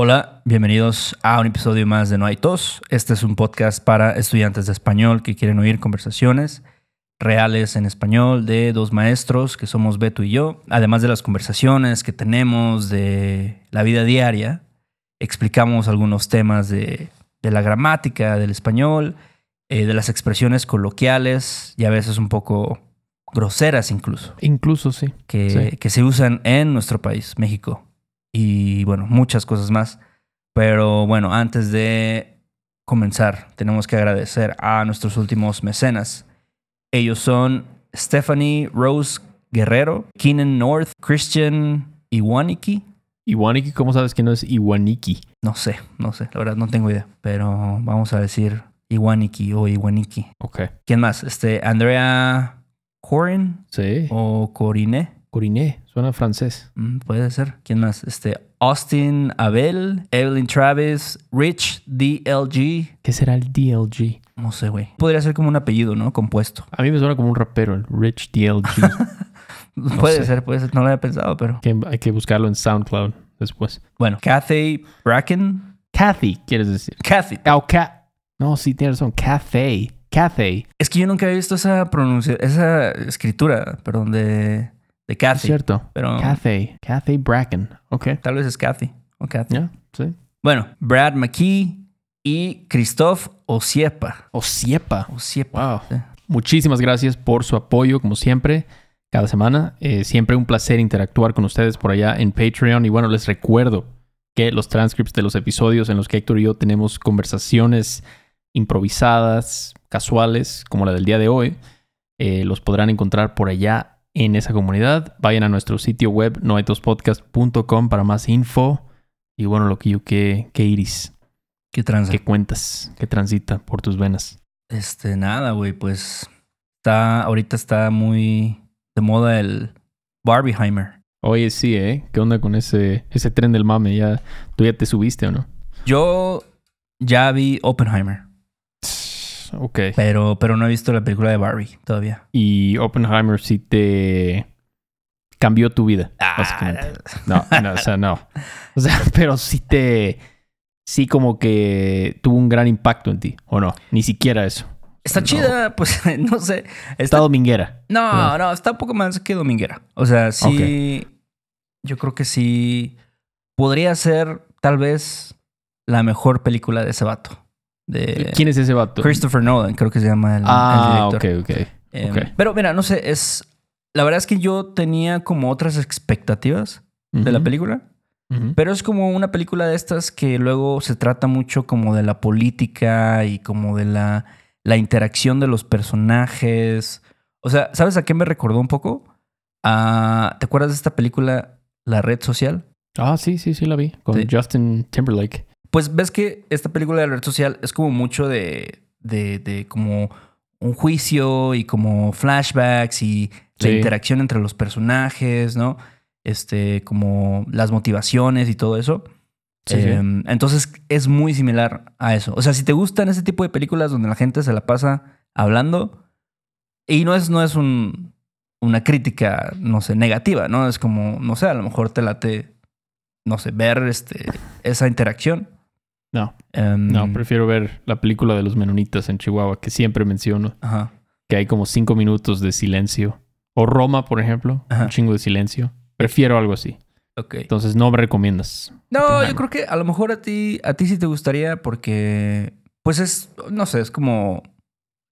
Hola, bienvenidos a un episodio más de No hay tos. Este es un podcast para estudiantes de español que quieren oír conversaciones reales en español de dos maestros que somos Beto y yo. Además de las conversaciones que tenemos de la vida diaria, explicamos algunos temas de, de la gramática del español, eh, de las expresiones coloquiales y a veces un poco groseras incluso, Incluso sí. que, Sí. que se usan en nuestro país, México. Y bueno, muchas cosas más. Pero bueno, antes de comenzar, tenemos que agradecer a nuestros últimos mecenas. Ellos son Stephanie Rose Guerrero, Keenan North, Christian Iwaniki. Iwaniki, ¿cómo sabes que no es Iwaniki? No sé, no sé, la verdad no tengo idea. Pero vamos a decir Iwaniki o Iwaniki. Ok. ¿Quién más? Este, Andrea Corin Sí. o Coriné. Coriné, suena francés. Mm, puede ser. ¿Quién más? Este, Austin Abel, Evelyn Travis, Rich DLG. ¿Qué será el DLG? No sé, güey. Podría ser como un apellido, ¿no? Compuesto. A mí me suena como un rapero, el Rich DLG. puede sé. ser, puede ser. No lo había pensado, pero. que hay que buscarlo en SoundCloud después. Bueno, Kathy Bracken. Kathy, ¿quieres decir? Kathy. Oh. No, sí, tienes razón. Cathay. Cathay. Es que yo nunca he visto esa pronuncia, esa escritura, perdón, de, de Es Kathy. cierto. Pero Cathay. Cathay Bracken. Ok. tal vez es Kathy. O Kathy. Ya, sí. Bueno, Brad McKee y Christoph Osiepa. Osiepa. Osiepa. Wow. Sí. Muchísimas gracias por su apoyo, como siempre, cada semana. Eh, siempre un placer interactuar con ustedes por allá en Patreon. Y bueno, les recuerdo que los transcripts de los episodios en los que Héctor y yo tenemos conversaciones improvisadas, casuales, como la del día de hoy, eh, los podrán encontrar por allá en esa comunidad. Vayan a nuestro sitio web noaitospodcast.com para más info. Y bueno, lo que yo, que, que iris, ¿Qué cuentas, que transita por tus venas. Este, nada, güey, pues está, ahorita está muy de moda el Barbieheimer. Oye, sí, ¿eh? ¿Qué onda con ese, ese tren del mame? ¿Ya, ¿Tú ya te subiste o no? Yo ya vi Oppenheimer, Ok. pero, pero no he visto la película de Barbie todavía. Y Oppenheimer sí te cambió tu vida, básicamente. No, no, o sea, no. O sea, pero sí te... Sí como que tuvo un gran impacto en ti, ¿o no? Ni siquiera eso. Está No. chida, pues no sé. Está Está, dominguera. no, no. no, está un poco más que dominguera. O sea, sí, yo creo que sí podría ser tal vez la mejor película de ese vato. De ¿Quién es ese vato? Christopher Nolan, creo que se llama el, el Ah, ok, director. ok. Em, ok. Pero mira, no sé, es. La verdad es que yo tenía como otras expectativas de la película. Pero es como una película de estas que luego se trata mucho como de la política y como de la, la interacción de los personajes. O sea, ¿sabes a qué me recordó un poco? A- ¿Te acuerdas de esta película La Red Social? Ah, sí, sí, sí la vi. Con Sí. Justin Timberlake. Pues ves que esta película de la red social es como mucho de, de, de como un juicio y como flashbacks y la interacción entre los personajes, ¿no? Este, como las motivaciones y todo eso. Sí, sí. Em, Entonces es muy similar a eso. O sea, si te gustan ese tipo de películas donde la gente se la pasa hablando, y no es, no es un, una crítica, no sé, negativa, ¿no? Es como, no sé, a lo mejor te late, no sé, ver este, esa interacción. No, Em, no, prefiero ver la película de los menonitas en Chihuahua, que siempre menciono. Ajá. que hay como cinco minutos de silencio. O Roma, por ejemplo, Ajá. un chingo de silencio. Prefiero algo así. Ok. Entonces no me recomiendas. No, yo creo que a lo mejor a ti, a ti sí te gustaría porque, pues es, no sé, es como,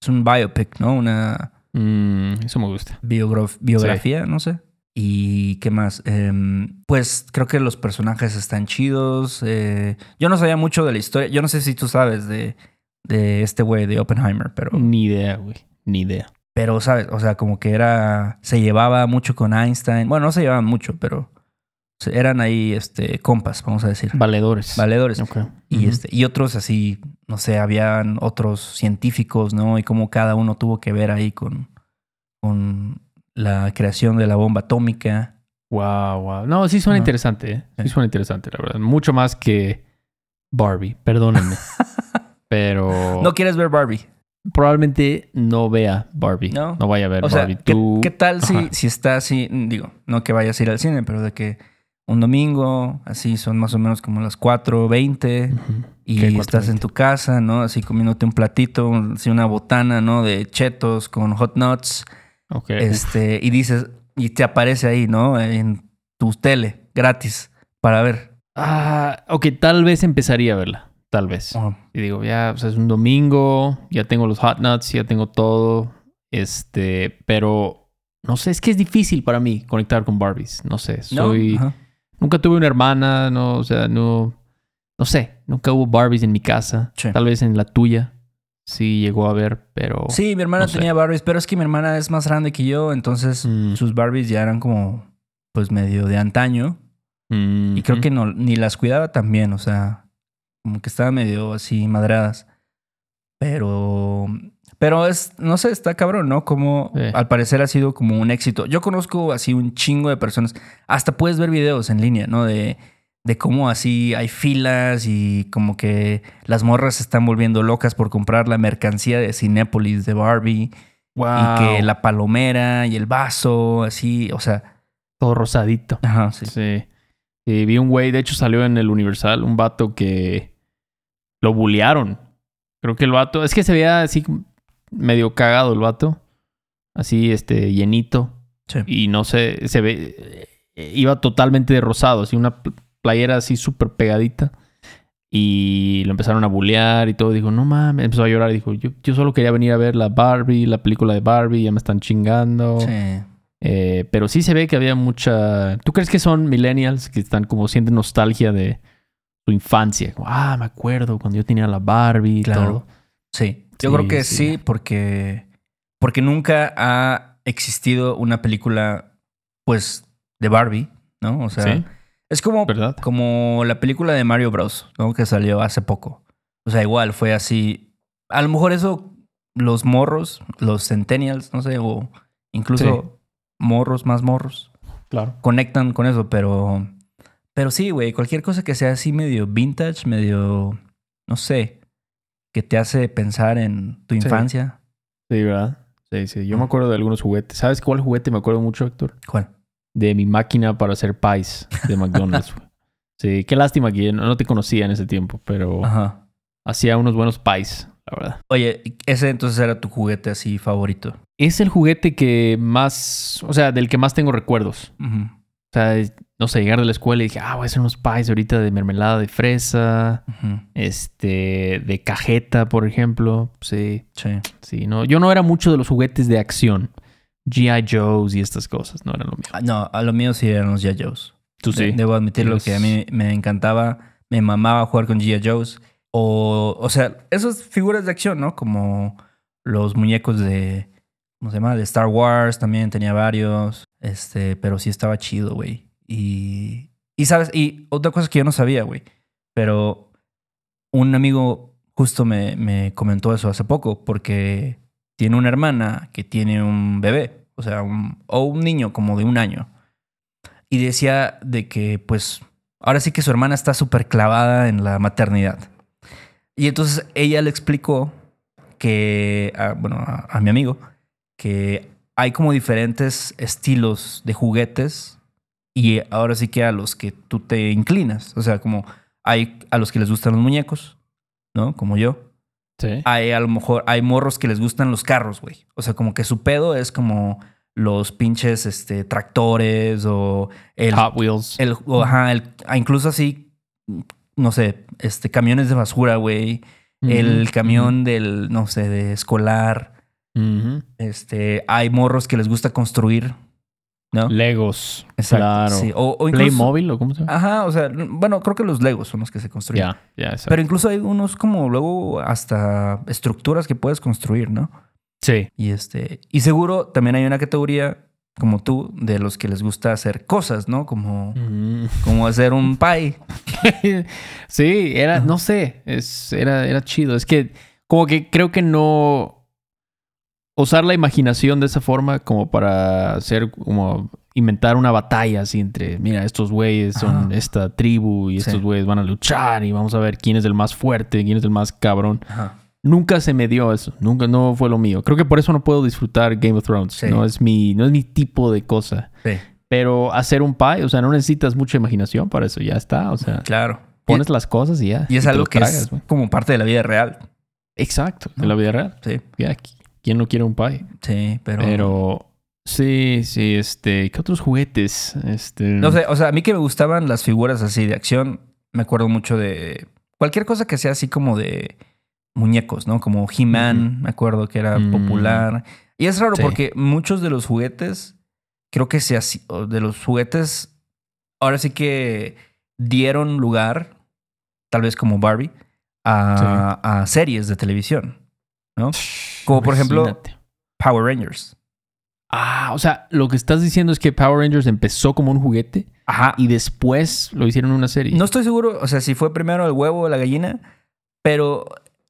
es un biopic, ¿no? Una Mm, eso me gusta. biogra- biografía, no sé. ¿Y qué más? Em, pues creo que los personajes están chidos. eh, yo no sabía mucho de la historia. Yo no sé si tú sabes de, de este güey de Oppenheimer, pero, Ni idea, güey. Ni idea. pero, ¿sabes? O sea, como que era, se llevaba mucho con Einstein. Bueno, no se llevaban mucho, pero eran ahí, este, compas, vamos a decir. Valedores. Valedores. Ok. Y, este, y otros así, no sé, habían otros científicos, ¿no? Y cómo cada uno tuvo que ver ahí con, con la creación de la bomba atómica. Wow, wow. No, sí suena Ajá. interesante, ¿eh? Sí Sí. suena interesante, la verdad. Mucho más que Barbie, perdónenme. Pero ¿No quieres ver Barbie? probablemente no vea Barbie. No. No, vaya a ver O Barbie. ¿qué, Tú... qué tal si, Ajá. si está así? Digo, no que vayas a ir al cine, pero de que un domingo, así son más o menos como las 4.20 y ¿Qué, estás en tu casa, ¿no? Así comiéndote un platito, así una botana, ¿no? De chetos con hot nuts, Ok. este, y dices, y te aparece ahí, ¿no? En tu tele, gratis, para ver. Ah, ok, tal vez empezaría a verla. Tal vez. Y digo, ya, o sea, es un domingo, ya tengo los hot nuts, ya tengo todo. Este, pero no sé, es que es difícil para mí conectar con Barbies. No sé, ¿no? soy. Ajá. Nunca tuve una hermana, no, o sea, no. No sé, nunca hubo Barbies en mi casa. Sí. Tal vez en la tuya sí llegó a ver, pero. Sí, mi hermana no sé. tenía Barbies, pero es que mi hermana es más grande que yo, entonces Mm. sus Barbies ya eran como, pues medio de antaño. Mm, Y creo que no, ni las cuidaba tan bien, o sea, como que estaban medio así madradas. Pero, pero es, no sé, está cabrón, ¿no? Como Sí. al parecer ha sido como un éxito. Yo conozco así un chingo de personas, hasta puedes ver videos en línea, ¿no? De, de cómo así hay filas y como que las morras se están volviendo locas por comprar la mercancía de Cinépolis de Barbie Wow. y que la palomera y el vaso, así, o sea, Todo rosadito. ajá, sí. Sí. Y vi un güey, de hecho salió en el Universal, un vato que lo bullearon. Creo que el vato, es que se veía así medio cagado el vato. Así, este, llenito. Sí. Y no sé, se ve, eh, iba totalmente de rosado, así una playera así súper pegadita. Y lo empezaron a bullear y todo. Dijo, no mames, empezó a llorar. Dijo, yo, yo solo quería venir a ver la Barbie, la película de Barbie, ya me están chingando. Sí. Eh, pero sí se ve que había mucha. ¿Tú crees que son millennials que están como sienten nostalgia de su infancia? Como, ah, me acuerdo cuando yo tenía la Barbie y Claro. todo. Sí, yo Sí, creo que sí. sí, porque, porque nunca ha existido una película, pues, de Barbie, ¿no? O sea, Sí, es como, ¿verdad? como la película de Mario Bros, ¿no? Que salió hace poco. O sea, igual fue así. A lo mejor eso, los morros, los centennials, no sé, o incluso morros, más morros, Claro. conectan con eso, pero, pero sí, güey, cualquier cosa que sea así medio vintage, medio, no sé, que te hace pensar en tu Sí. infancia. Sí, ¿verdad? Sí, sí. Yo me acuerdo de algunos juguetes. ¿Sabes cuál juguete me acuerdo mucho, Héctor? ¿Cuál? De mi máquina para hacer pies de McDonald's. sí, qué lástima que no, no te conocía en ese tiempo, pero Ajá. hacía unos buenos pies, la verdad. Oye, ese entonces era tu juguete así favorito. Es el juguete que más, o sea, del que más tengo recuerdos. O sea, no sé, llegar de la escuela y dije, ah, voy a hacer unos pies ahorita de mermelada de fresa, este, de cajeta, por ejemplo. Sí, Sí. sí, no. Yo no era mucho de los juguetes de acción. G.I. Joe's y estas cosas, no eran lo mío. Ah, No, a lo mío sí eran los G.I. Joe's. Tú sí. De- Debo admitirlo que a mí me encantaba, me mamaba jugar con G.I. Joe's. O, o sea, esas figuras de acción, ¿no? Como los muñecos de, ¿cómo se llama? De Star Wars también tenía varios. Este, pero sí estaba chido, güey. Y, y, ¿sabes? Y otra cosa que yo no sabía, güey. Pero un amigo justo me, me comentó eso hace poco porque tiene una hermana que tiene un bebé, o sea, un, o un niño como de un año. Y decía de que, pues, ahora sí que su hermana está súper clavada en la maternidad. Y entonces ella le explicó que, a- bueno, a, a mi amigo, que hay como diferentes estilos de juguetes y ahora sí que a los que tú te inclinas. O sea, como hay a los que les gustan los muñecos, ¿no? Como yo. Sí. Hay a lo mejor, hay morros que les gustan los carros, güey. O sea, como que su pedo es como los pinches este, tractores o el, Hot Wheels. el, o, ajá, el- ah, incluso así, no sé, este, camiones de basura, güey. El camión del, no sé, de escolar. Este, hay morros que les gusta construir, ¿no? Legos. Exacto, Claro. sí. O, o incluso- Playmobil o cómo se llama? Ajá, o sea, bueno, creo que los Legos son los que se construyen. Ya, ya, exacto. Pero incluso hay unos como luego hasta estructuras que puedes construir, ¿no? Sí. Y este, y seguro también hay una categoría como tú de los que les gusta hacer cosas, ¿no? Como, Mm. como hacer un pie. sí, era, no sé, es, era, era chido. Es que como que creo que no usar la imaginación de esa forma como para hacer, como inventar una batalla así entre, mira, estos güeyes son Ajá. esta tribu y Sí. estos güeyes van a luchar y vamos a ver quién es el más fuerte, quién es el más cabrón. Ajá. Nunca se me dio eso, nunca, no fue lo mío. Creo que por eso no puedo disfrutar Game of Thrones. Sí. No es mi, no es mi tipo de cosa. Sí. Pero hacer un pie, o sea, no necesitas mucha imaginación para eso, ya está. O sea, Claro. pones las cosas y ya. Y es algo que tragas, es como parte de la vida real. Exacto, de la vida real. Sí, Ya, ¿quién no quiere un pie? sí, pero... Pero sí, sí, este, ¿qué otros juguetes? Este, No sé, o sea, a mí que me gustaban las figuras así de acción, me acuerdo mucho de cualquier cosa que sea así como de muñecos, ¿no? Como He-Man, me acuerdo que era Mm. popular. Y es raro Sí. porque muchos de los juguetes, creo que sea así, o de los juguetes, ahora sí que dieron lugar, tal vez como Barbie, a, a series de televisión, ¿no? Como por ejemplo-. Power Rangers. Ah, o sea, lo que estás diciendo es que Power Rangers empezó como un juguete Ajá. y después lo hicieron una serie. No estoy seguro, o sea, si fue primero el huevo o la gallina, pero,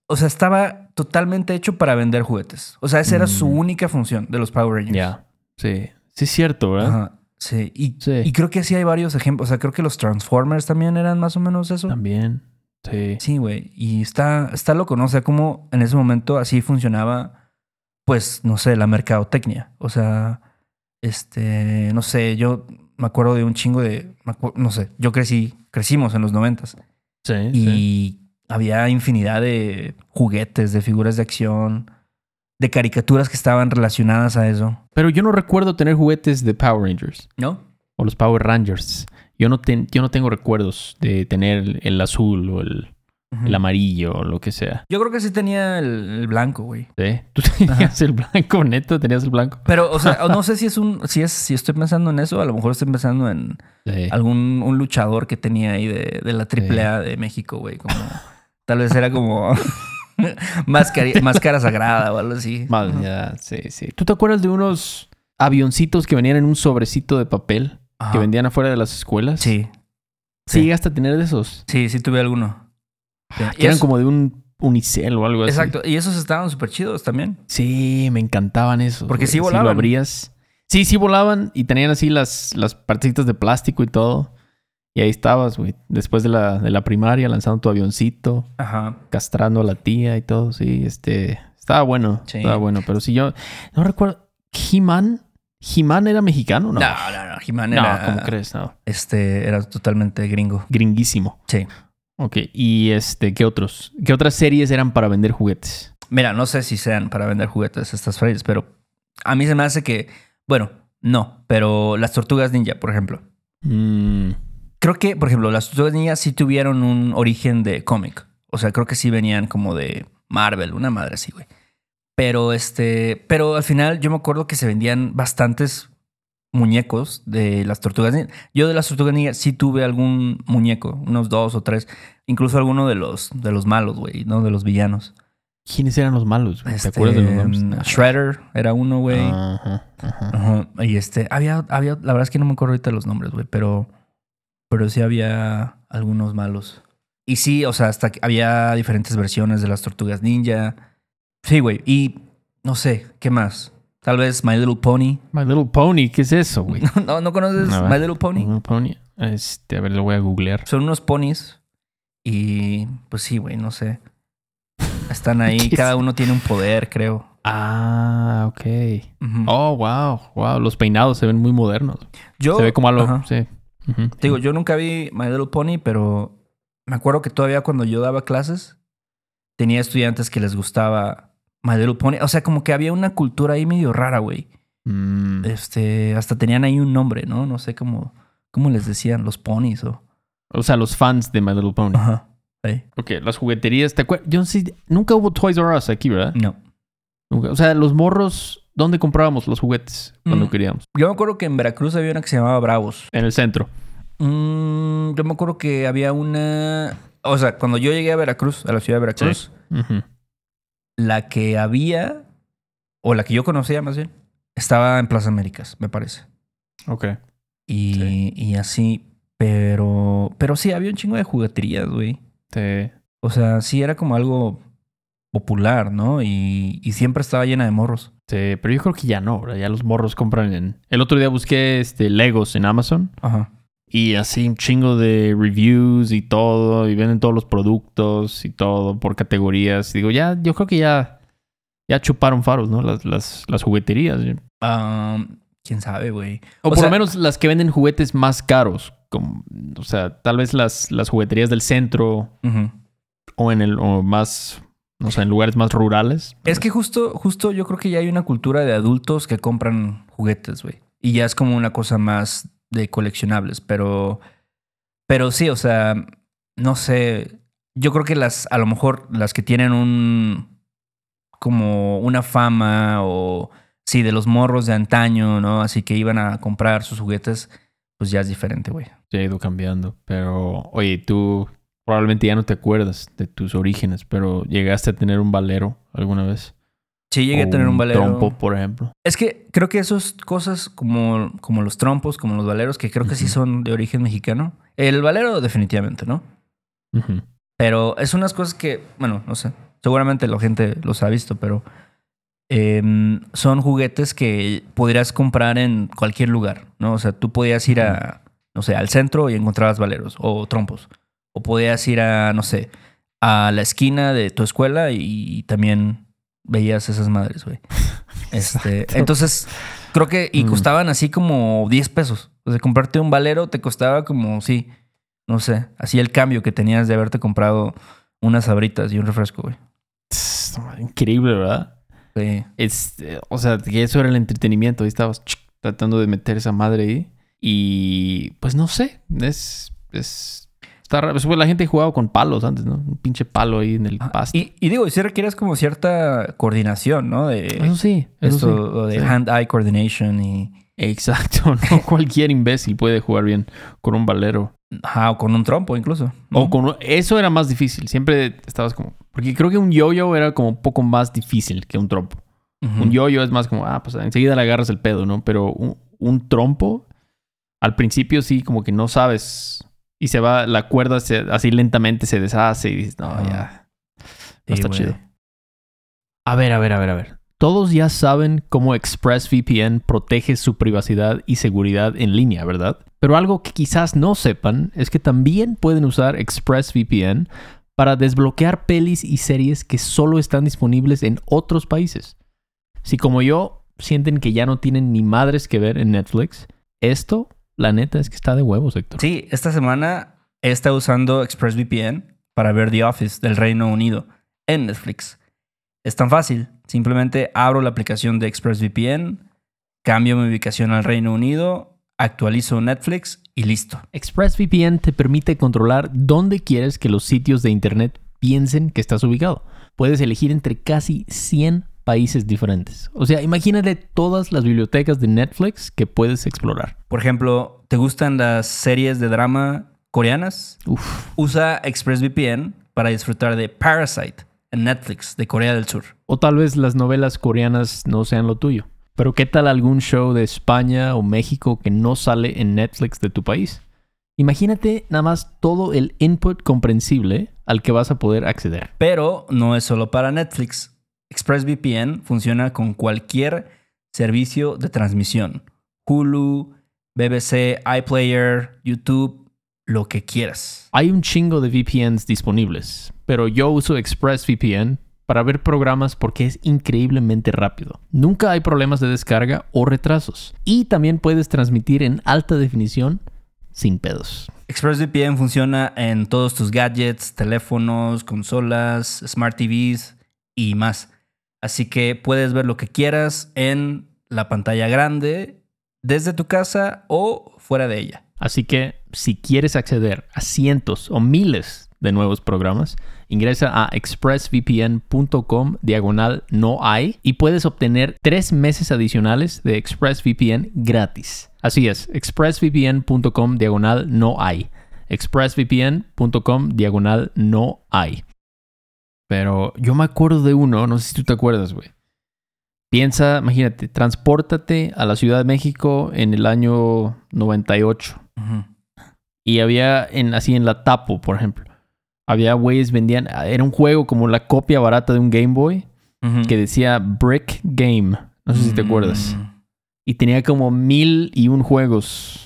o sea, estaba totalmente hecho para vender juguetes. O sea, esa era su Mm. única función de los Power Rangers. Ya, sí. Sí es cierto, ¿verdad? Ajá, sí. Y, Sí. y creo que sí hay varios ejemplos. O sea, creo que los Transformers también eran más o menos eso. También. Sí. Sí, güey. Y está, está loco, ¿no? O sea, como en ese momento así funcionaba, pues, no sé, la mercadotecnia. O sea, este, no sé, yo me acuerdo de un chingo de, no sé, yo crecí, crecimos en los noventas. Sí. Y sí. había infinidad de juguetes, de figuras de acción, de caricaturas que estaban relacionadas a eso. Pero yo no recuerdo tener juguetes de Power Rangers ¿No? o los Power Rangers. Yo no, ten- yo no tengo recuerdos de tener el azul o el, el amarillo o lo que sea. Yo creo que sí tenía el, el blanco, güey. ¿Sí? ¿Tú tenías el blanco, neto? ¿Tenías el blanco? Pero, o sea, no sé si es un, si es, si estoy pensando en eso, a lo mejor estoy pensando en Sí. algún un luchador que tenía ahí de, de la AAA de México, güey. Como, tal vez era como máscara, máscara sagrada o algo así. Ya, sí, sí. ¿Tú te acuerdas de unos avioncitos que venían en un sobrecito de papel Ajá. que vendían afuera de las escuelas? Sí, Sí, llegaste a tener de esos. sí, sí tuve alguno. Sí. Que eran eso- como de un unicel o algo así. Exacto. Y esos estaban súper chidos también. Sí, me encantaban esos. Porque güey. sí lo volaban. abrías. Sí, sí volaban y tenían así las, las partecitas de plástico y todo. Y ahí estabas, güey. Después de la, de la primaria, lanzando tu avioncito, Ajá. castrando a la tía y todo. Sí, este. Estaba bueno. Sí. Estaba bueno. Pero si yo. No recuerdo. ¿He-Man? ¿He-Man era mexicano? No. No, no, no. He-Man No, era, ¿cómo crees? No. Este, era totalmente gringo. Gringuísimo. Sí. Ok. ¿Y este, qué otros? ¿Qué otras series eran para vender juguetes? Mira, no sé si sean para vender juguetes estas frases, pero a mí se me hace que, bueno, no, pero las tortugas ninja, por ejemplo. Mm, Creo que, por ejemplo, las tortugas ninja sí tuvieron un origen de cómic. O sea, creo que sí venían como de Marvel, una madre así, güey. Pero este, pero al final yo me acuerdo que se vendían bastantes muñecos de las tortugas. Yo de las tortugas ninja sí tuve algún muñeco, unos dos o tres, incluso alguno de los de los malos, güey, no de los villanos. ¿Quiénes eran los malos? güey? ¿Te Este, acuerdas de los nombres? mm, Shredder era uno, güey. Ajá, ajá. Ajá. Y este, había, había, la verdad es que no me acuerdo ahorita los nombres, güey, pero, pero sí había algunos malos. Y sí, o sea, hasta que había diferentes versiones de las tortugas ninja. Sí, güey. Y no sé, ¿qué más? Tal vez My Little Pony. My Little Pony, ¿qué es eso, güey? ¿No, ¿no conoces ver. My Little Pony? My Little Pony. Este, a ver, lo voy a googlear. Son unos ponis. Y pues sí, güey, no sé. Están ahí, cada uno tiene un poder, creo. Ah, ok. Oh, wow, wow. Los peinados se ven muy modernos. Yo, se ve como algo. ajá. Sí. Te digo, yo nunca vi My Little Pony, pero me acuerdo que todavía cuando yo daba clases, tenía estudiantes que les gustaba My Little Pony. O sea, como que había una cultura ahí medio rara, güey. Mm. Este, hasta tenían ahí un nombre, ¿no? No sé cómo, cómo les decían, los ponis o. O sea, los fans de My Little Pony. Ajá. Sí. Ok, las jugueterías. ¿Te acuerdas? Yo no sé. Nunca hubo Toys R Us aquí, ¿verdad? No. Nunca. O sea, los morros. ¿Dónde comprábamos los juguetes cuando Mm. queríamos? Yo me acuerdo que en Veracruz había una que se llamaba Bravos. En el centro. Mm, yo me acuerdo que había una. O sea, cuando yo llegué a Veracruz, a la ciudad de Veracruz, Ujú. La que había, o la que yo conocía más bien, estaba en Plaza Américas, me parece. Ok. Y, Sí. y así, pero, pero sí, había un chingo de jugueterías, güey. Sí. O sea, sí era como algo popular, ¿no? Y, y siempre estaba llena de morros. Sí, pero yo creo que ya no, ¿verdad? Ya los morros compran en... El otro día busqué este, Legos en Amazon Ajá. Y así un chingo de reviews y todo y venden todos los productos y todo por categorías. Digo, ya, yo creo que ya, ya chuparon faros, ¿no? Las, las, las jugueterías. Am, quién sabe, güey. O, O por lo menos las que venden juguetes más caros. Como, o sea, tal vez las, las jugueterías del centro o en el o más, no sé, en lugares más rurales. Es que justo, justo yo creo que ya hay una cultura de adultos que compran juguetes, güey. Y ya es como una cosa más de coleccionables, pero. Pero sí, o sea, no sé. Yo creo que las, a lo mejor las que tienen un. como una fama o. Sí, de los morros de antaño, ¿no? Así que iban a comprar sus juguetes, pues ya es diferente, güey. Se ha ido cambiando. Pero, oye, tú probablemente ya no te acuerdas de tus orígenes, pero llegaste a tener un valero alguna vez. Sí, llegué O a tener un valero. trompo, por ejemplo. Es que creo que esas cosas como, como los trompos, como los valeros, que creo que sí son de origen mexicano. El valero definitivamente, ¿no? Pero es unas cosas que, bueno, no sé, seguramente la gente los ha visto, pero em, son juguetes que podrías comprar en cualquier lugar, ¿no? O sea, tú podías ir a, no sé, al centro y encontrabas valeros o trompos. O podías ir a, no sé, a la esquina de tu escuela y, también veías esas madres, güey. Este, Exacto. entonces, creo que, y Mm. costaban así como 10 pesos. O sea, comprarte un valero te costaba como, sí, no sé, así el cambio que tenías de haberte comprado unas sabritas y un refresco, güey. Increíble, ¿verdad? Sí. Es, eh, o sea, que eso era el entretenimiento. Ahí estabas tratando de meter esa madre ahí. Y pues no sé. Es. es está raro. Pues, la gente jugaba con palos antes, ¿no? Un pinche palo ahí en el Ah, pasto. Y, y digo, sí requieres como cierta coordinación, ¿no? De Eso sí. Eso esto, sí. lo de sí. hand-eye coordination y... Exacto. No cualquier imbécil puede jugar bien con un valero. Ajá, o con un trompo incluso. ¿no? O con eso era más difícil. Siempre estabas como. Porque creo que un yo-yo era como un poco más difícil que un trompo. Un yo-yo es más como, ah, pues enseguida le agarras el pedo, ¿no? Pero un, un trompo, al principio sí, como que no sabes. Y se va, la cuerda se- así lentamente se deshace y dices, no, ya. No está chido. A ver, a ver, a ver, a ver. Todos ya saben cómo ExpressVPN protege su privacidad y seguridad en línea, ¿verdad? Pero algo que quizás no sepan es que también pueden usar ExpressVPN para desbloquear pelis y series que solo están disponibles en otros países. Si como yo sienten que ya no tienen ni madres que ver en Netflix, esto, la neta, es que está de huevos, Héctor. Sí, esta semana he estado usando ExpressVPN para ver The Office del Reino Unido en Netflix. Es tan fácil. Simplemente abro la aplicación de ExpressVPN, cambio mi ubicación al Reino Unido, actualizo Netflix y listo. ExpressVPN te permite controlar dónde quieres que los sitios de Internet piensen que estás ubicado. Puedes elegir entre casi 100 países diferentes. O sea, imagínate todas las bibliotecas de Netflix que puedes explorar. Por ejemplo, ¿te gustan las series de drama coreanas? Uf. Usa ExpressVPN para disfrutar de Parasite en Netflix de Corea del Sur. O tal vez las novelas coreanas no sean lo tuyo. Pero ¿qué tal algún show de España o México que no sale en Netflix de tu país? Imagínate nada más todo el input comprensible al que vas a poder acceder. Pero no es solo para Netflix. ExpressVPN funciona con cualquier servicio de transmisión. Hulu, BBC, iPlayer, YouTube, lo que quieras. Hay un chingo de VPNs disponibles, pero yo uso ExpressVPN para ver programas porque es increíblemente rápido. Nunca hay problemas de descarga o retrasos. Y también puedes transmitir en alta definición sin pedos. ExpressVPN funciona en todos tus gadgets, teléfonos, consolas, smart TVs y más. Así que puedes ver lo que quieras en la pantalla grande, desde tu casa o fuera de ella. Así que si quieres acceder a cientos o miles de nuevos programas, ingresa a expressvpn.com diagonal no hay y puedes obtener tres meses adicionales de ExpressVPN gratis. Así es, expressvpn.com diagonal no hay. expressvpn.com diagonal no hay. Pero yo me acuerdo de uno, no sé si tú te acuerdas, güey. Piensa, imagínate, transpórtate a la Ciudad de México en el año 98. Ujú. Y había en, así en la Tapo, por ejemplo. Había güeyes vendían. Era un juego como la copia barata de un Game Boy que decía Brick Game. No sé si te acuerdas. Mm, Y tenía como mil y un juegos.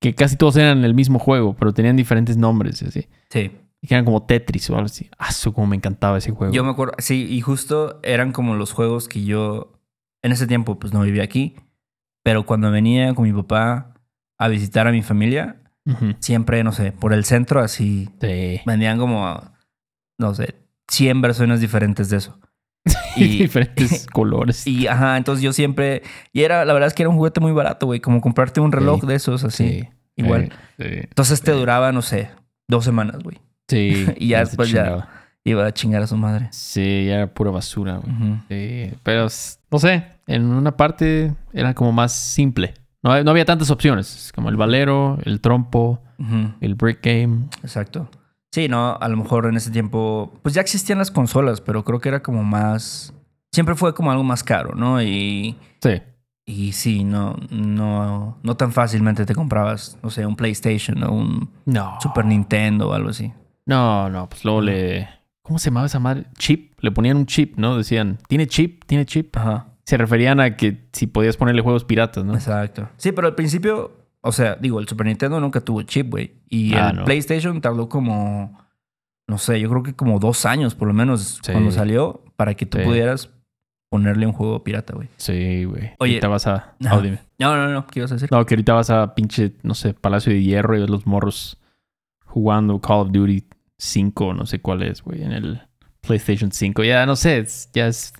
Que casi todos eran el mismo juego, pero tenían diferentes nombres. Así. Sí. Y que eran como Tetris o algo así. Ah, como me encantaba ese juego. Yo me acuerdo, sí, y justo eran como los juegos que yo en ese tiempo pues no vivía aquí, Pero cuando venía con mi papá a visitar a mi familia, siempre, no sé, por el centro así Sí. vendían como, no sé, 100 versiones diferentes de eso. Y diferentes colores. y ajá, entonces yo siempre, y era, la verdad es que era un juguete muy barato, güey, como comprarte un reloj Sí. de esos así, Sí. igual. Sí. Entonces te duraba, no sé, dos semanas, güey. Sí. Y ya después ya-. Iba a chingar a su madre. Sí, ya era pura basura, güey. Sí, pero no sé, en una parte era como más simple. No, no había tantas opciones, como el valero, el trompo, el brick game. Exacto. Sí, no, a lo mejor en ese tiempo, pues ya existían las consolas, pero creo que era como más, siempre fue como algo más caro, ¿no? Y, Sí. y sí, no, no, no tan fácilmente te comprabas, no sé, un PlayStation o un No. Super Nintendo o algo así. No, no, pues luego le... ¿Cómo se llamaba esa madre? Chip. Le ponían un chip, ¿no? Decían, ¿tiene chip? ¿Tiene chip? Ajá. Se referían a que si podías ponerle juegos piratas, ¿no? Exacto. Sí, pero al principio, o sea, digo, el Super Nintendo nunca tuvo chip, güey. Y Ah, el no. PlayStation tardó como, no sé, yo creo que como dos años por lo menos Sí. cuando salió para que tú Sí. pudieras ponerle un juego pirata, güey. Sí, güey. Oye. Ahorita vas a... Ajá. Oh, dime. No, no, no, ¿qué ibas a decir? No, que ahorita vas a pinche, no sé, Palacio de Hierro y ves los morros jugando Call of Duty 5, no sé cuál es, güey, en el PlayStation 5. Ya no sé, es- ya es...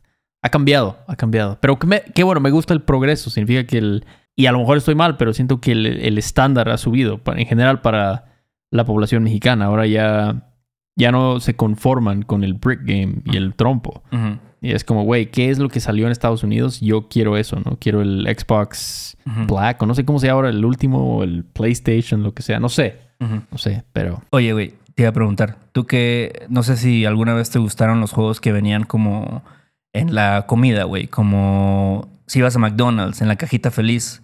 Ha cambiado, ha cambiado. Pero que, me- que bueno, me gusta el progreso. Significa que el... Y a lo mejor estoy mal, pero siento que el, el estándar ha subido en general para la población mexicana. Ahora ya, ya no se conforman con el brick game y el trompo. Y es como, güey, ¿qué es lo que salió en Estados Unidos? Yo quiero eso, ¿no? Quiero el Xbox ujú, Black o no sé cómo se llama ahora, el último o el PlayStation, lo que sea. No sé, no sé, pero... Oye, güey, te iba a preguntar, tú que no sé si alguna vez te gustaron los juegos que venían como en la comida, güey, como si ibas a McDonald's, en la cajita feliz,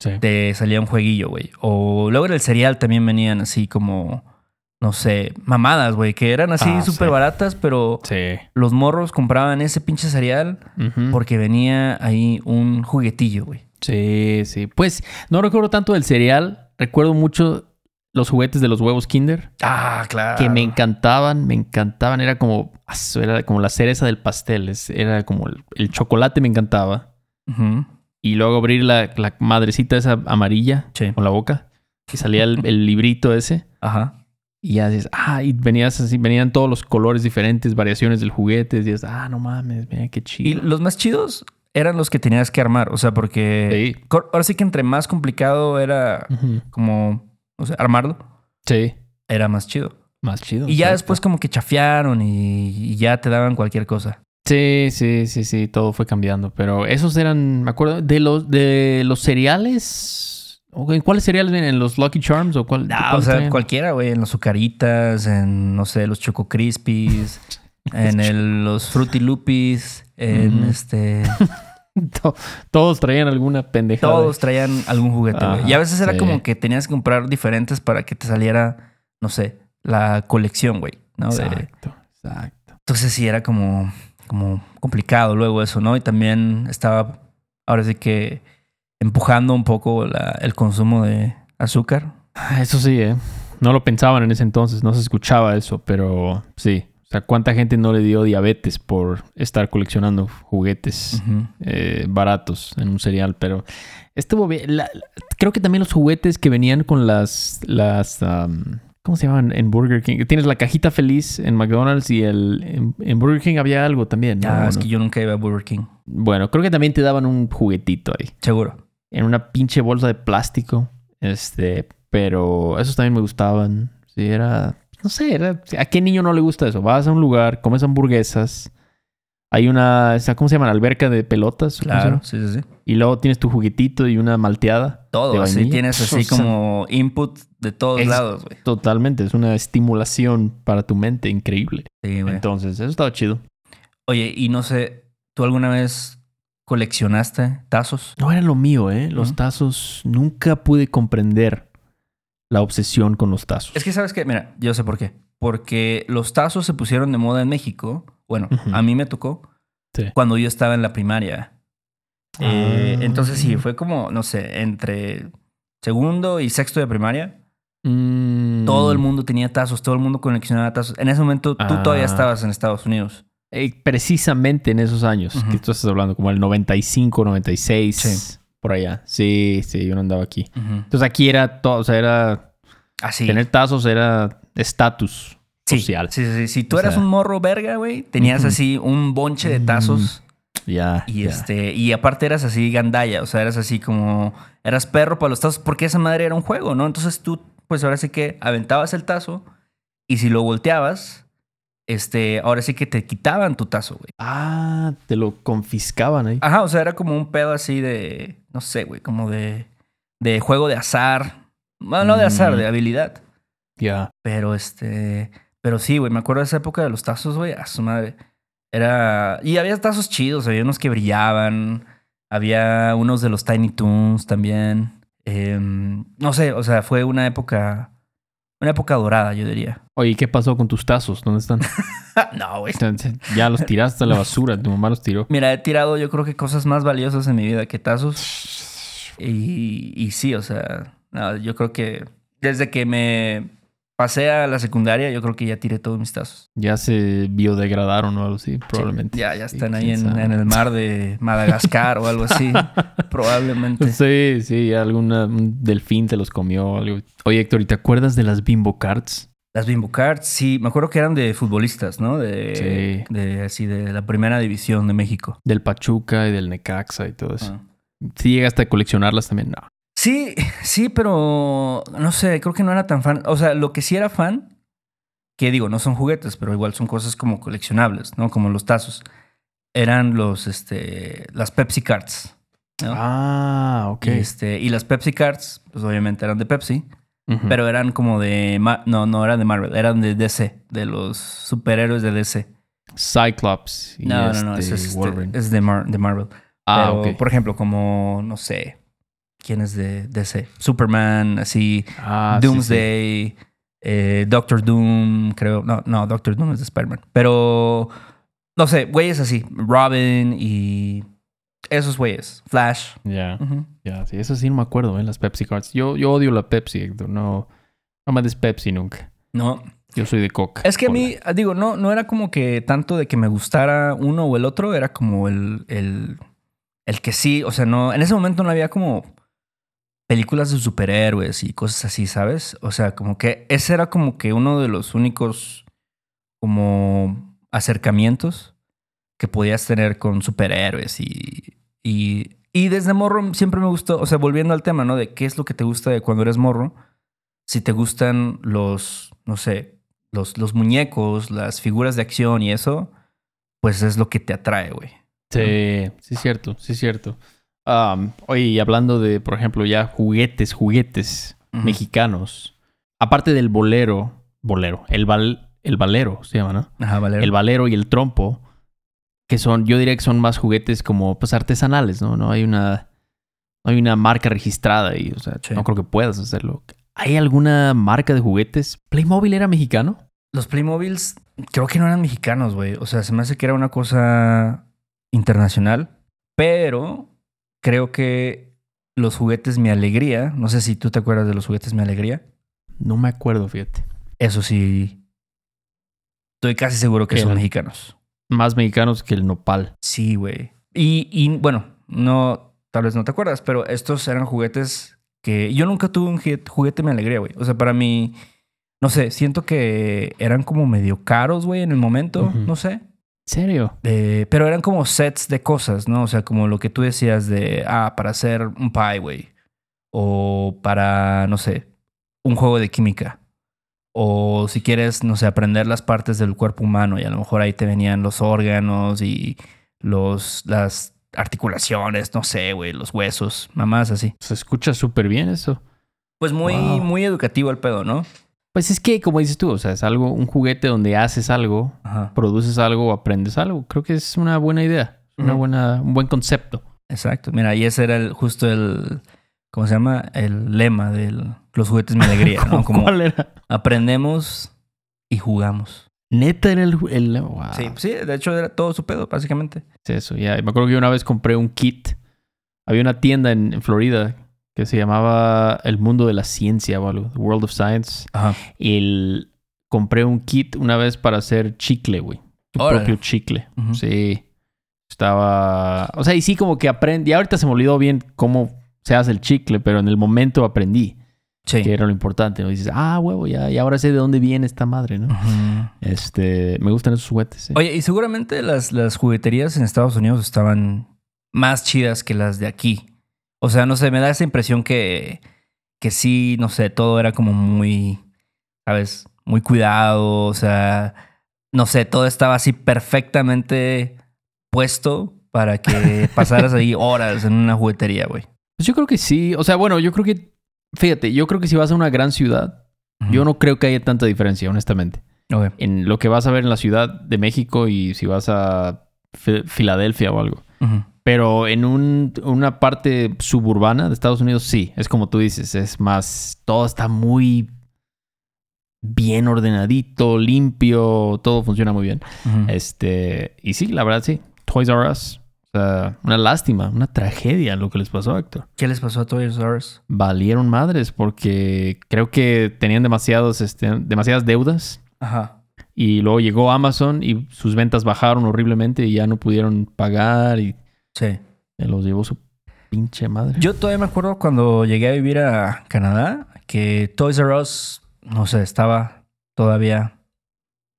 Sí. te salía un jueguillo, güey. O luego en el cereal también venían así como, no sé, mamadas, güey, que eran así Ah, súper sí. baratas, pero Sí. los morros compraban ese pinche cereal porque venía ahí un juguetillo, güey. Sí, sí. Pues no recuerdo tanto del cereal. Recuerdo mucho los juguetes de los huevos Kinder. Ah, claro. Que me encantaban, me encantaban. Era como, era como la cereza del pastel. Era como el, el chocolate me encantaba. Y luego abrir la, la madrecita esa amarilla Sí. con la boca. Y salía el, el librito ese. Ajá. Y ya dices, ah, y venías así, venían todos los colores diferentes, variaciones del juguete. Y dices, ah, no mames, mira qué Y chido. los más chidos eran los que tenías que armar, o sea, porque Sí. ahora sí que entre más complicado era como, o sea, armarlo, Sí, era más chido. más chido. Y ya cierto. después como que chafearon y, y ya te daban cualquier cosa. Sí, sí, sí, sí, todo fue cambiando. Pero esos eran, me acuerdo, de los, de los cereales. ¿o ¿En cuáles cereales vienen? ¿En los Lucky Charms o cuál? Ah, cuál o sea, traían? cualquiera, güey, en los Zucaritas, en, no sé, los Choco Crispies, en el- los Fruity Loopies, en este... To- Todos traían alguna pendejada. Todos traían algún juguete, güey. Ajá, Y a veces era sí. como que tenías que comprar diferentes para que te saliera, no sé, la colección, güey, ¿no? De- Exacto, exacto. Entonces sí era como, como complicado luego eso, ¿no? Y también estaba, ahora sí que empujando un poco la- el consumo de azúcar. Ah, Eso sí, ¿eh? No lo pensaban en ese entonces, no se escuchaba eso, pero sí. O sea, ¿cuánta gente no le dio diabetes por estar coleccionando juguetes eh, baratos en un cereal? Pero estuvo bien. La- la- creo que también los juguetes que venían con las... las am, ¿Cómo se llaman en Burger King? Tienes la cajita feliz en McDonald's y el, en, en Burger King había algo también. ¿no? Ah, es que yo nunca iba a Burger King. Bueno, creo que también te daban un juguetito ahí. Seguro. en una pinche bolsa de plástico. Este, pero esos también me gustaban. Sí, era, no sé, era, ¿a qué niño no le gusta eso? Vas a un lugar, comes hamburguesas. Hay una, esa, ¿cómo se llama? Alberca de pelotas. ¿cómo se Claro, sí, sí, sí. Y luego tienes tu juguetito y una malteada. Todo, así tienes así O sea, como input de todos Es- lados, güey. Totalmente, es una estimulación para tu mente increíble. Sí, güey. Entonces, eso estaba chido. Oye, y no sé, ¿tú alguna vez coleccionaste tazos? No era lo mío, ¿eh? Los tazos, nunca pude comprender la obsesión con los tazos. Es que, ¿sabes qué? Mira, yo sé por qué. Porque los tazos se pusieron de moda en México. Bueno, a mí me tocó Sí. cuando yo estaba en la primaria. Eh, Ah. Entonces sí, fue como, no sé, entre segundo y sexto de primaria. Mm. Todo el mundo tenía tazos, todo el mundo coleccionaba tazos. En ese momento tú todavía Ah. estabas en Estados Unidos. Eh, precisamente en esos años que tú estás hablando, como el 95, 96. Sí. Por allá. Sí, sí, yo no andaba aquí. Entonces aquí era todo, o sea, era Así. tener tazos era estatus sí, social. Sí, sí, sí. Si tú O eras sea- un morro verga, güey, tenías así un bonche de tazos. Ya. Y este, y aparte eras así gandalla, o sea, eras así como, eras perro para los tazos, porque esa madre era un juego, ¿no? Entonces tú, pues ahora sí que aventabas el tazo y si lo volteabas, este, ahora sí que te quitaban tu tazo, güey. Ah, te lo confiscaban ahí. Ajá, o sea, era como un pedo así de, no sé, güey, como de, de juego de azar. Bueno, no de azar, Mm. de habilidad. Ya. Pero este, pero sí, güey, me acuerdo de esa época de los tazos, güey, a su madre. Era, y había tazos chidos, había unos que brillaban, había unos de los Tiny Toons también. Em, no sé, o sea, fue una época, una época dorada, yo diría. Oye, ¿qué pasó con tus tazos? ¿Dónde están? no, güey. ya los tiraste a la basura. Tu mamá los tiró. Mira, he tirado yo creo que cosas más valiosas en mi vida que tazos. Y, y sí, o sea, no, yo creo que desde que me pasé a la secundaria, yo creo que ya tiré todos mis tazos. Ya se biodegradaron o algo así, probablemente. Sí, ya, ya Sí, están ahí en el mar de Madagascar o algo así. Probablemente. Sí, sí, alguna un delfín te los comió o algo. Oye, Héctor, ¿y te acuerdas de las Bimbo Cards? Las Bimbo Cards, sí, me acuerdo que eran de futbolistas, ¿no? De, Sí. de así de la primera división de México. Del Pachuca y del Necaxa y todo eso. Ah. ¿Sí llegaste a coleccionarlas también? No. Sí, sí, pero no sé, creo que no era tan fan. O sea, lo que sí era fan, que digo, no son juguetes, pero igual son cosas como coleccionables, ¿no? Como los tazos. Eran los, este, las Pepsi Cards. ¿no? Ah, ok. Este, y las Pepsi Cards, pues obviamente eran de Pepsi, pero eran como de... Ma- No, no eran de Marvel, eran de DC, de los superhéroes de DC. Cyclops y No, este, no, no, es, este, es de, Mar- de Marvel. ah, Pero, ok. Por ejemplo, como, no sé, ¿quién es de DC? Superman, así, Ah, sí, sí. Doomsday, eh, Doctor Doom, creo. No, no, Doctor Doom es de Spider-Man. Pero, no sé, güeyes así, Robin y esos güeyes, Flash. Ya, ya, sí, eso sí no me acuerdo, ¿eh? Las Pepsi Cards. Yo, yo odio la Pepsi, Héctor. No, no me des Pepsi nunca. No, Yo soy de Coca. es que a mí, digo, no, no era como que tanto de que me gustara uno o el otro, era como el, el, el que sí, o sea, no, en ese momento no había como películas de superhéroes y cosas así, ¿sabes? O sea, como que ese era como que uno de los únicos como acercamientos que podías tener con superhéroes y, y, y desde morro siempre me gustó, o sea, volviendo al tema, ¿no? De qué es lo que te gusta de cuando eres morro, si te gustan los, no sé, los, los muñecos, las figuras de acción y eso, pues es lo que te atrae, güey. Sí, sí es cierto, sí es cierto. Am, oye, y hablando de, por ejemplo, ya juguetes, juguetes mexicanos. Aparte del bolero, bolero, el, val, el valero se llama, ¿no? Ajá, Valero. El valero y el trompo, que son, yo diría que son más juguetes como, pues, artesanales, ¿no? No hay una, no hay una marca registrada y, o sea, Sí. no creo que puedas hacerlo. ¿Hay alguna marca de juguetes? ¿Playmobil era mexicano? Los Playmobiles creo que no eran mexicanos, güey. O sea, se me hace que era una cosa internacional. Pero creo que los juguetes Mi Alegría, no sé si tú te acuerdas de los juguetes Mi Alegría. No me acuerdo, fíjate. Eso sí, estoy casi seguro que Que son mexicanos. Más mexicanos que el nopal. Sí, güey. Y, y, bueno, no, tal vez no te acuerdas, pero estos eran juguetes que yo nunca tuve un juguete, Mi Alegría, güey. O sea, para mí, no sé, siento que eran como medio caros, güey, en el momento, no sé. ¿En serio? Eh, pero eran como sets de cosas, ¿no? O sea, como lo que tú decías de, ah, para hacer un pie, güey. O para, no sé, un juego de química. O si quieres, no sé, aprender las partes del cuerpo humano y a lo mejor ahí te venían los órganos y los, las articulaciones, no sé, güey, los huesos, mamás así. Se escucha súper bien eso. Pues muy, Wow. muy educativo el pedo, ¿no? Pues es que, como dices tú, o sea, es algo, un juguete donde haces algo, Ajá. produces algo o aprendes algo. Creo que es una buena idea. Una buena, un buen concepto. Exacto. Mira, y ese era el, justo el, ¿cómo se llama? El lema de los juguetes mi alegría, ¿no? Como ¿Cuál era? aprendemos y jugamos. Neta era el... el wow. Sí, sí, de hecho era todo su pedo, básicamente. Es eso, ya. Me acuerdo que yo una vez compré un kit. Había una tienda en, en Florida que se llamaba El Mundo de la Ciencia o algo. The World of Science. Ajá. Y el- compré un kit una vez para hacer chicle, güey. Tu Órale. propio chicle. Sí. Estaba. O sea, y sí, como que aprendí. Y ahorita se me olvidó bien cómo se hace el chicle, pero en el momento aprendí. Sí. Que era lo importante. ¿no? dices, ah, huevo, ya, y ahora sé de dónde viene esta madre, ¿no? Este. Me gustan esos juguetes. Oye, y seguramente las, las jugueterías en Estados Unidos estaban más chidas que las de aquí. O sea, no sé, me da esa impresión que, que sí, no sé, todo era como muy, ¿sabes? Muy cuidado, o sea, no sé, todo estaba así perfectamente puesto para que pasaras ahí horas en una juguetería, güey. Pues yo creo que sí. O sea, bueno, yo creo que. Fíjate, yo creo que si vas a una gran ciudad, yo no creo que haya tanta diferencia, honestamente. Ok. En lo que vas a ver en la Ciudad de México y si vas a Fi- Filadelfia o algo. Pero en un- una parte suburbana de Estados Unidos, sí. Es como tú dices, es más. Todo está muy bien ordenadito, limpio, todo funciona muy bien. Este. Y sí, la verdad, sí. Toys R Us. O sea, una lástima, una tragedia lo que les pasó, Héctor. ¿Qué les pasó a Toys R Us? Valieron madres porque creo que tenían demasiados, este, demasiadas deudas. Ajá. Y luego llegó Amazon y sus ventas bajaron horriblemente y ya no pudieron pagar y Sí. se los llevó su pinche madre. Yo todavía me acuerdo cuando llegué a vivir a Canadá que Toys R Us, no sé, estaba todavía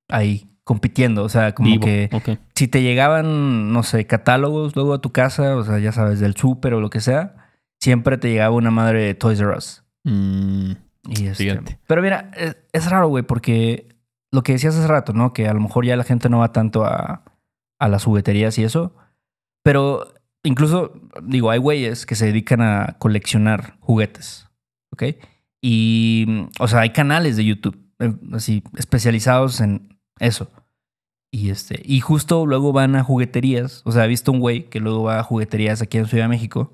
ahí compitiendo. O sea, como Vivo. que si te llegaban, no sé, catálogos luego a tu casa, o sea, ya sabes, del súper o lo que sea, siempre te llegaba una madre de Toys R Us. Mm, Y este. Pero mira, es, es raro, güey, porque lo que decías hace rato, ¿no? Que a lo mejor ya la gente no va tanto a, a las jugueterías y eso. Pero incluso, digo, hay güeyes que se dedican a coleccionar juguetes, ¿ok? Y, mm, o sea, hay canales de YouTube, eh, así, especializados en eso. Y este, y justo luego van a jugueterías. O sea, he visto un güey que luego va a jugueterías aquí en Ciudad de México.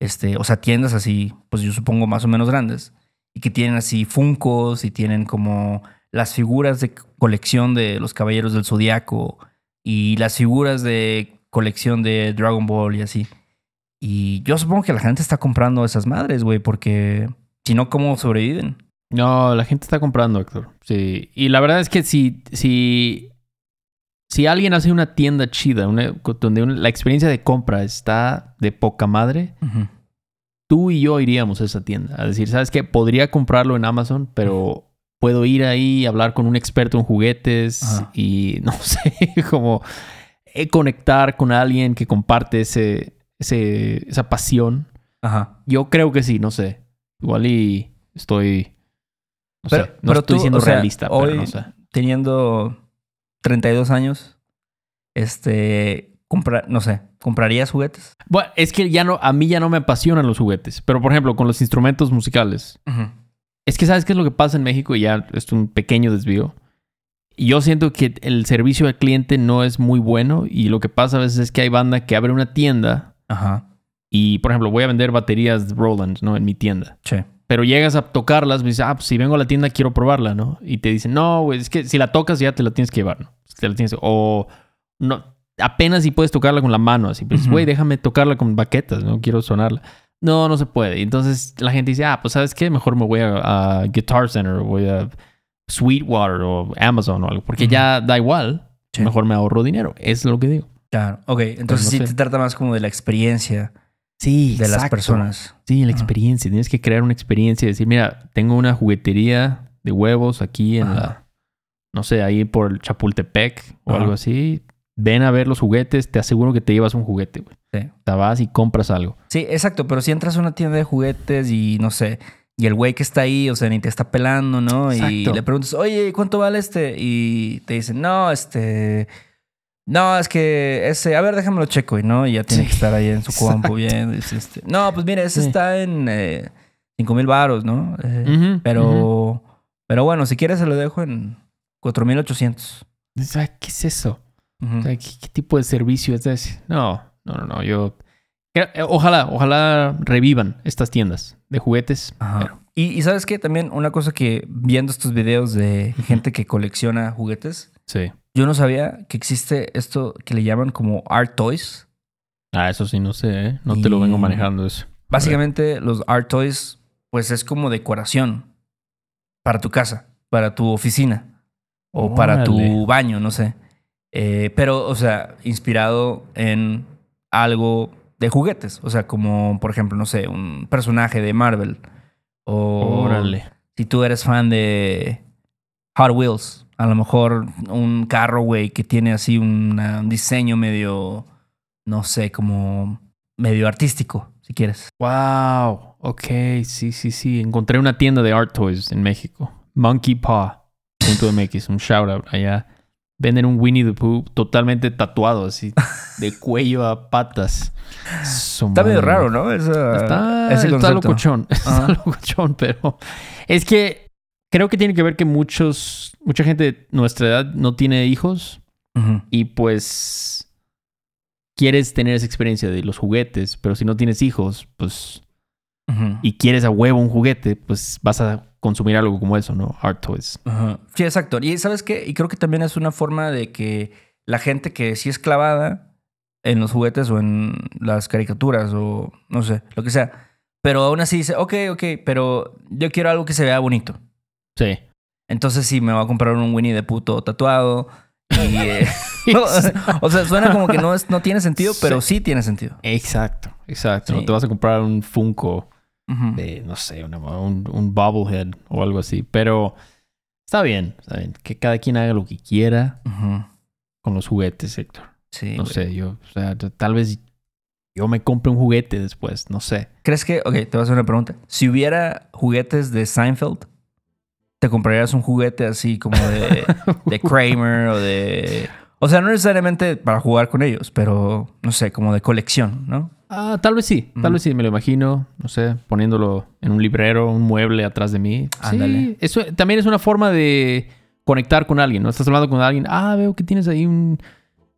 Este, o sea, tiendas así, pues yo supongo más o menos grandes. Y que tienen así funcos y tienen como las figuras de colección de los Caballeros del Zodiaco y las figuras de colección de Dragon Ball y así. Y yo supongo que la gente está comprando esas madres, güey, porque si no, ¿cómo sobreviven? No, la gente está comprando, Héctor. Sí. Y la verdad es que si, si, si alguien hace una tienda chida, una- donde una- la experiencia de compra está de poca madre, tú y yo iríamos a esa tienda. A decir, ¿sabes qué? Podría comprarlo en Amazon, pero puedo ir ahí, hablar con un experto en juguetes y no sé, como conectar con alguien que comparte ese, ese, esa pasión. Ajá. Yo creo que sí, no sé. Igual y estoy... No Pero- sé, no pero estoy tú, siendo o sea, realista, hoy- pero no sé. Teniendo 32 años, este, comprar, no sé, ¿comprarías juguetes? Bueno, es que ya no, a mí ya no me apasionan los juguetes, pero por ejemplo, con los instrumentos musicales, Es que sabes qué es lo que pasa en México y ya es un pequeño desvío. Yo siento que el servicio al cliente no es muy bueno y lo que pasa a veces es que hay banda que abre una tienda Ajá. y, por ejemplo, voy a vender baterías Roland, ¿no? En mi tienda. Sí. Pero llegas a tocarlas, me dices, ah, pues si vengo a la tienda quiero probarla, ¿no? Y te dicen, no, güey, es que si la tocas ya te la tienes que llevar, ¿no? Te la tienes o no, apenas si puedes tocarla con la mano, así, pues, güey, déjame tocarla con baquetas, no quiero sonarla. No, no se puede. Entonces la gente dice, ah, pues sabes qué, mejor me voy a, a Guitar Center voy a Sweetwater o Amazon o algo, porque ya da igual, Sí. mejor me ahorro dinero. Es lo que digo. Claro. Ok, entonces no sí sé. se trata más como de la experiencia Sí, de las personas. Sí, la experiencia. Tienes que crear una experiencia. Decir, mira, tengo una juguetería de huevos aquí en la, no sé, ahí por el Chapultepec o algo así. Ven a ver los juguetes. Te aseguro que te llevas un juguete, güey. Sí. Te vas y compras algo. Sí, exacto, pero si entras a una tienda de juguetes y no sé, y el güey que está ahí, o sea, ni te está pelando, ¿no? Y le preguntas, oye, ¿cuánto vale este? Y te dicen, no, este. No, es que ese, a ver, déjamelo checo, y no, y ya tiene Sí, que estar ahí en su compu bien. este, no, pues mire, ese Sí. está en eh, 5 mil baros, ¿no? Eh, pero, pero bueno, si quieres se lo dejo en 4800. Dices, "Ay, ¿Qué es eso? Ujú. O sea, ¿qué, qué tipo de servicio es ese? No, no, no, no. Yo... Eh, Ojalá, ojalá revivan estas tiendas de juguetes. Ajá. Y, y sabes qué, también una cosa que viendo estos videos de gente que colecciona juguetes, sí. Yo no sabía que existe esto que le llaman como art toys. Ah, eso sí, no sé, ¿eh? No te lo vengo manejando eso. Básicamente los art toys pues es como decoración para tu casa, para tu oficina o para tu baño, no sé. Eh, pero, o sea, inspirado en algo de juguetes. O sea, como, por ejemplo, no sé, un personaje de Marvel. O Órale. si tú eres fan de Hot Wheels, a lo mejor un carro, güey, que tiene así una- un diseño medio, no sé, como medio artístico, si quieres. Wow. Ok, sí, sí, sí. Encontré una tienda de art toys en México. Monkeypaw.mx, un shout out allá. Venden un Winnie the Pooh totalmente tatuado, así, de cuello a patas. Está medio raro, ¿no? Esa- Está, ese está locochón. Está locochón, pero es que creo que tiene que ver que muchos, mucha gente de nuestra edad no tiene hijos y pues quieres tener esa experiencia de los juguetes, pero si no tienes hijos, pues y quieres a huevo un juguete, pues vas a consumir algo como eso, ¿no? Art toys. Ajá. Sí, exacto. Y sabes qué? Y creo que también es una forma de que la gente que sí es clavada en los juguetes o en las caricaturas o no sé, lo que sea. Pero aún así dice, ok, ok, pero yo quiero algo que se vea bonito. Sí. Entonces sí me voy a comprar un Winnie de puto tatuado. Y, eh, no, o sea, suena como que no, es, no tiene sentido, pero sí tiene sentido. Exacto, exacto. Sí. Te vas a comprar un Funko De, no sé, una- un, un bobblehead o algo así. Pero está bien, está bien. Que cada quien haga lo que quiera con los juguetes, Héctor. Sí. No güey. sé, yo, o sea, tal vez yo me compre un juguete después, no sé. ¿Crees que, ok, te voy a hacer una pregunta. Si hubiera juguetes de Seinfeld, ¿te comprarías un juguete así como de, de Kramer o de... O sea, no necesariamente para jugar con ellos, pero no sé, como de colección, ¿no? Ah, tal vez sí, tal Mm. vez sí, me lo imagino, no sé, poniéndolo en un librero, un mueble atrás de mí. Ándale. Sí, eso también es una forma de conectar con alguien, ¿no? Estás hablando con alguien, ah, veo que tienes ahí un,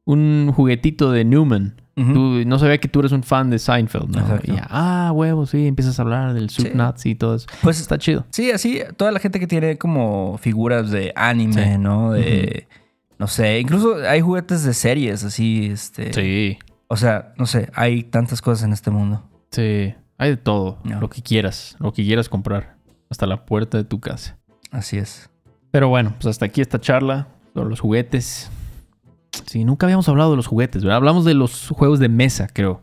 un juguetito de Newman. Tú- no sabía que tú eres un fan de Seinfeld, ¿no? Exacto. Y ah, huevo, sí, empiezas a hablar del Sí. Soup Nazi y todo eso. Pues Está chido. Sí, así, toda la gente que tiene como figuras de anime, Sí. ¿no? De, no sé, incluso hay juguetes de series, así, este... Sí, O sea, no sé, hay tantas cosas en este mundo. sí, hay de todo, No. lo que quieras, lo que quieras comprar, hasta la puerta de tu casa. Así es. Pero bueno, pues hasta aquí esta charla sobre los juguetes. Sí, nunca habíamos hablado de los juguetes, ¿verdad? Hablamos de los juegos de mesa, creo.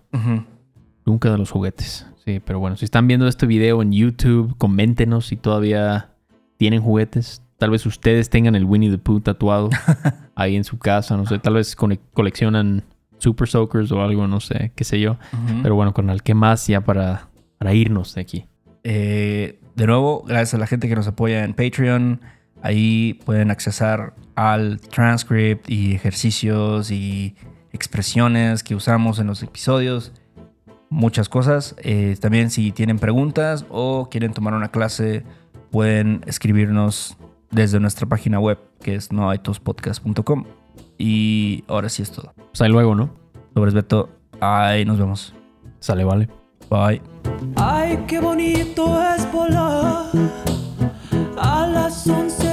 Nunca de los juguetes. Sí, pero bueno, si están viendo este video en YouTube, coméntenos si todavía tienen juguetes. Tal vez ustedes tengan el Winnie the Pooh tatuado ahí en su casa, no sé. Tal vez coleccionan Super Soakers o algo, no sé, qué sé yo. Pero bueno, carnal, ¿qué más ya para, para irnos de aquí? Eh, de nuevo, gracias a la gente que nos apoya en Patreon. Ahí pueden accesar al transcript y ejercicios y expresiones que usamos en los episodios. Muchas cosas. Eh, también si tienen preguntas o quieren tomar una clase, pueden escribirnos desde nuestra página web, que es noaitospodcast.com. Y ahora sí es todo. Pues ahí luego, ¿no? Sobre Beto, ahí nos vemos. Sale, vale. Bye. Ay, qué bonito es volar a las 11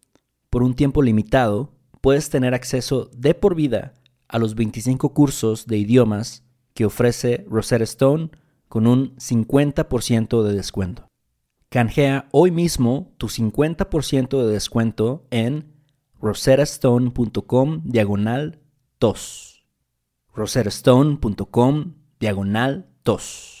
Por un tiempo limitado, puedes tener acceso de por vida a los 25 cursos de idiomas que ofrece Rosetta Stone con un 50% de descuento. Canjea hoy mismo tu 50% de descuento en rosettastone.com diagonal tos. rosettastone.com diagonal tos.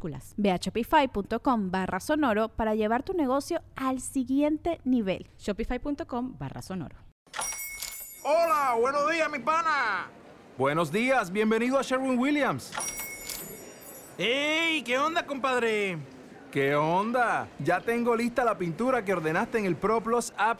minúsculas. Ve a shopify.com barra sonoro para llevar tu negocio al siguiente nivel. Shopify.com barra sonoro. Hola, buenos días, mi pana. Buenos días, bienvenido a Sherwin Williams. ¡Ey! ¿Qué onda, compadre? ¿Qué onda? Ya tengo lista la pintura que ordenaste en el ProPlus app.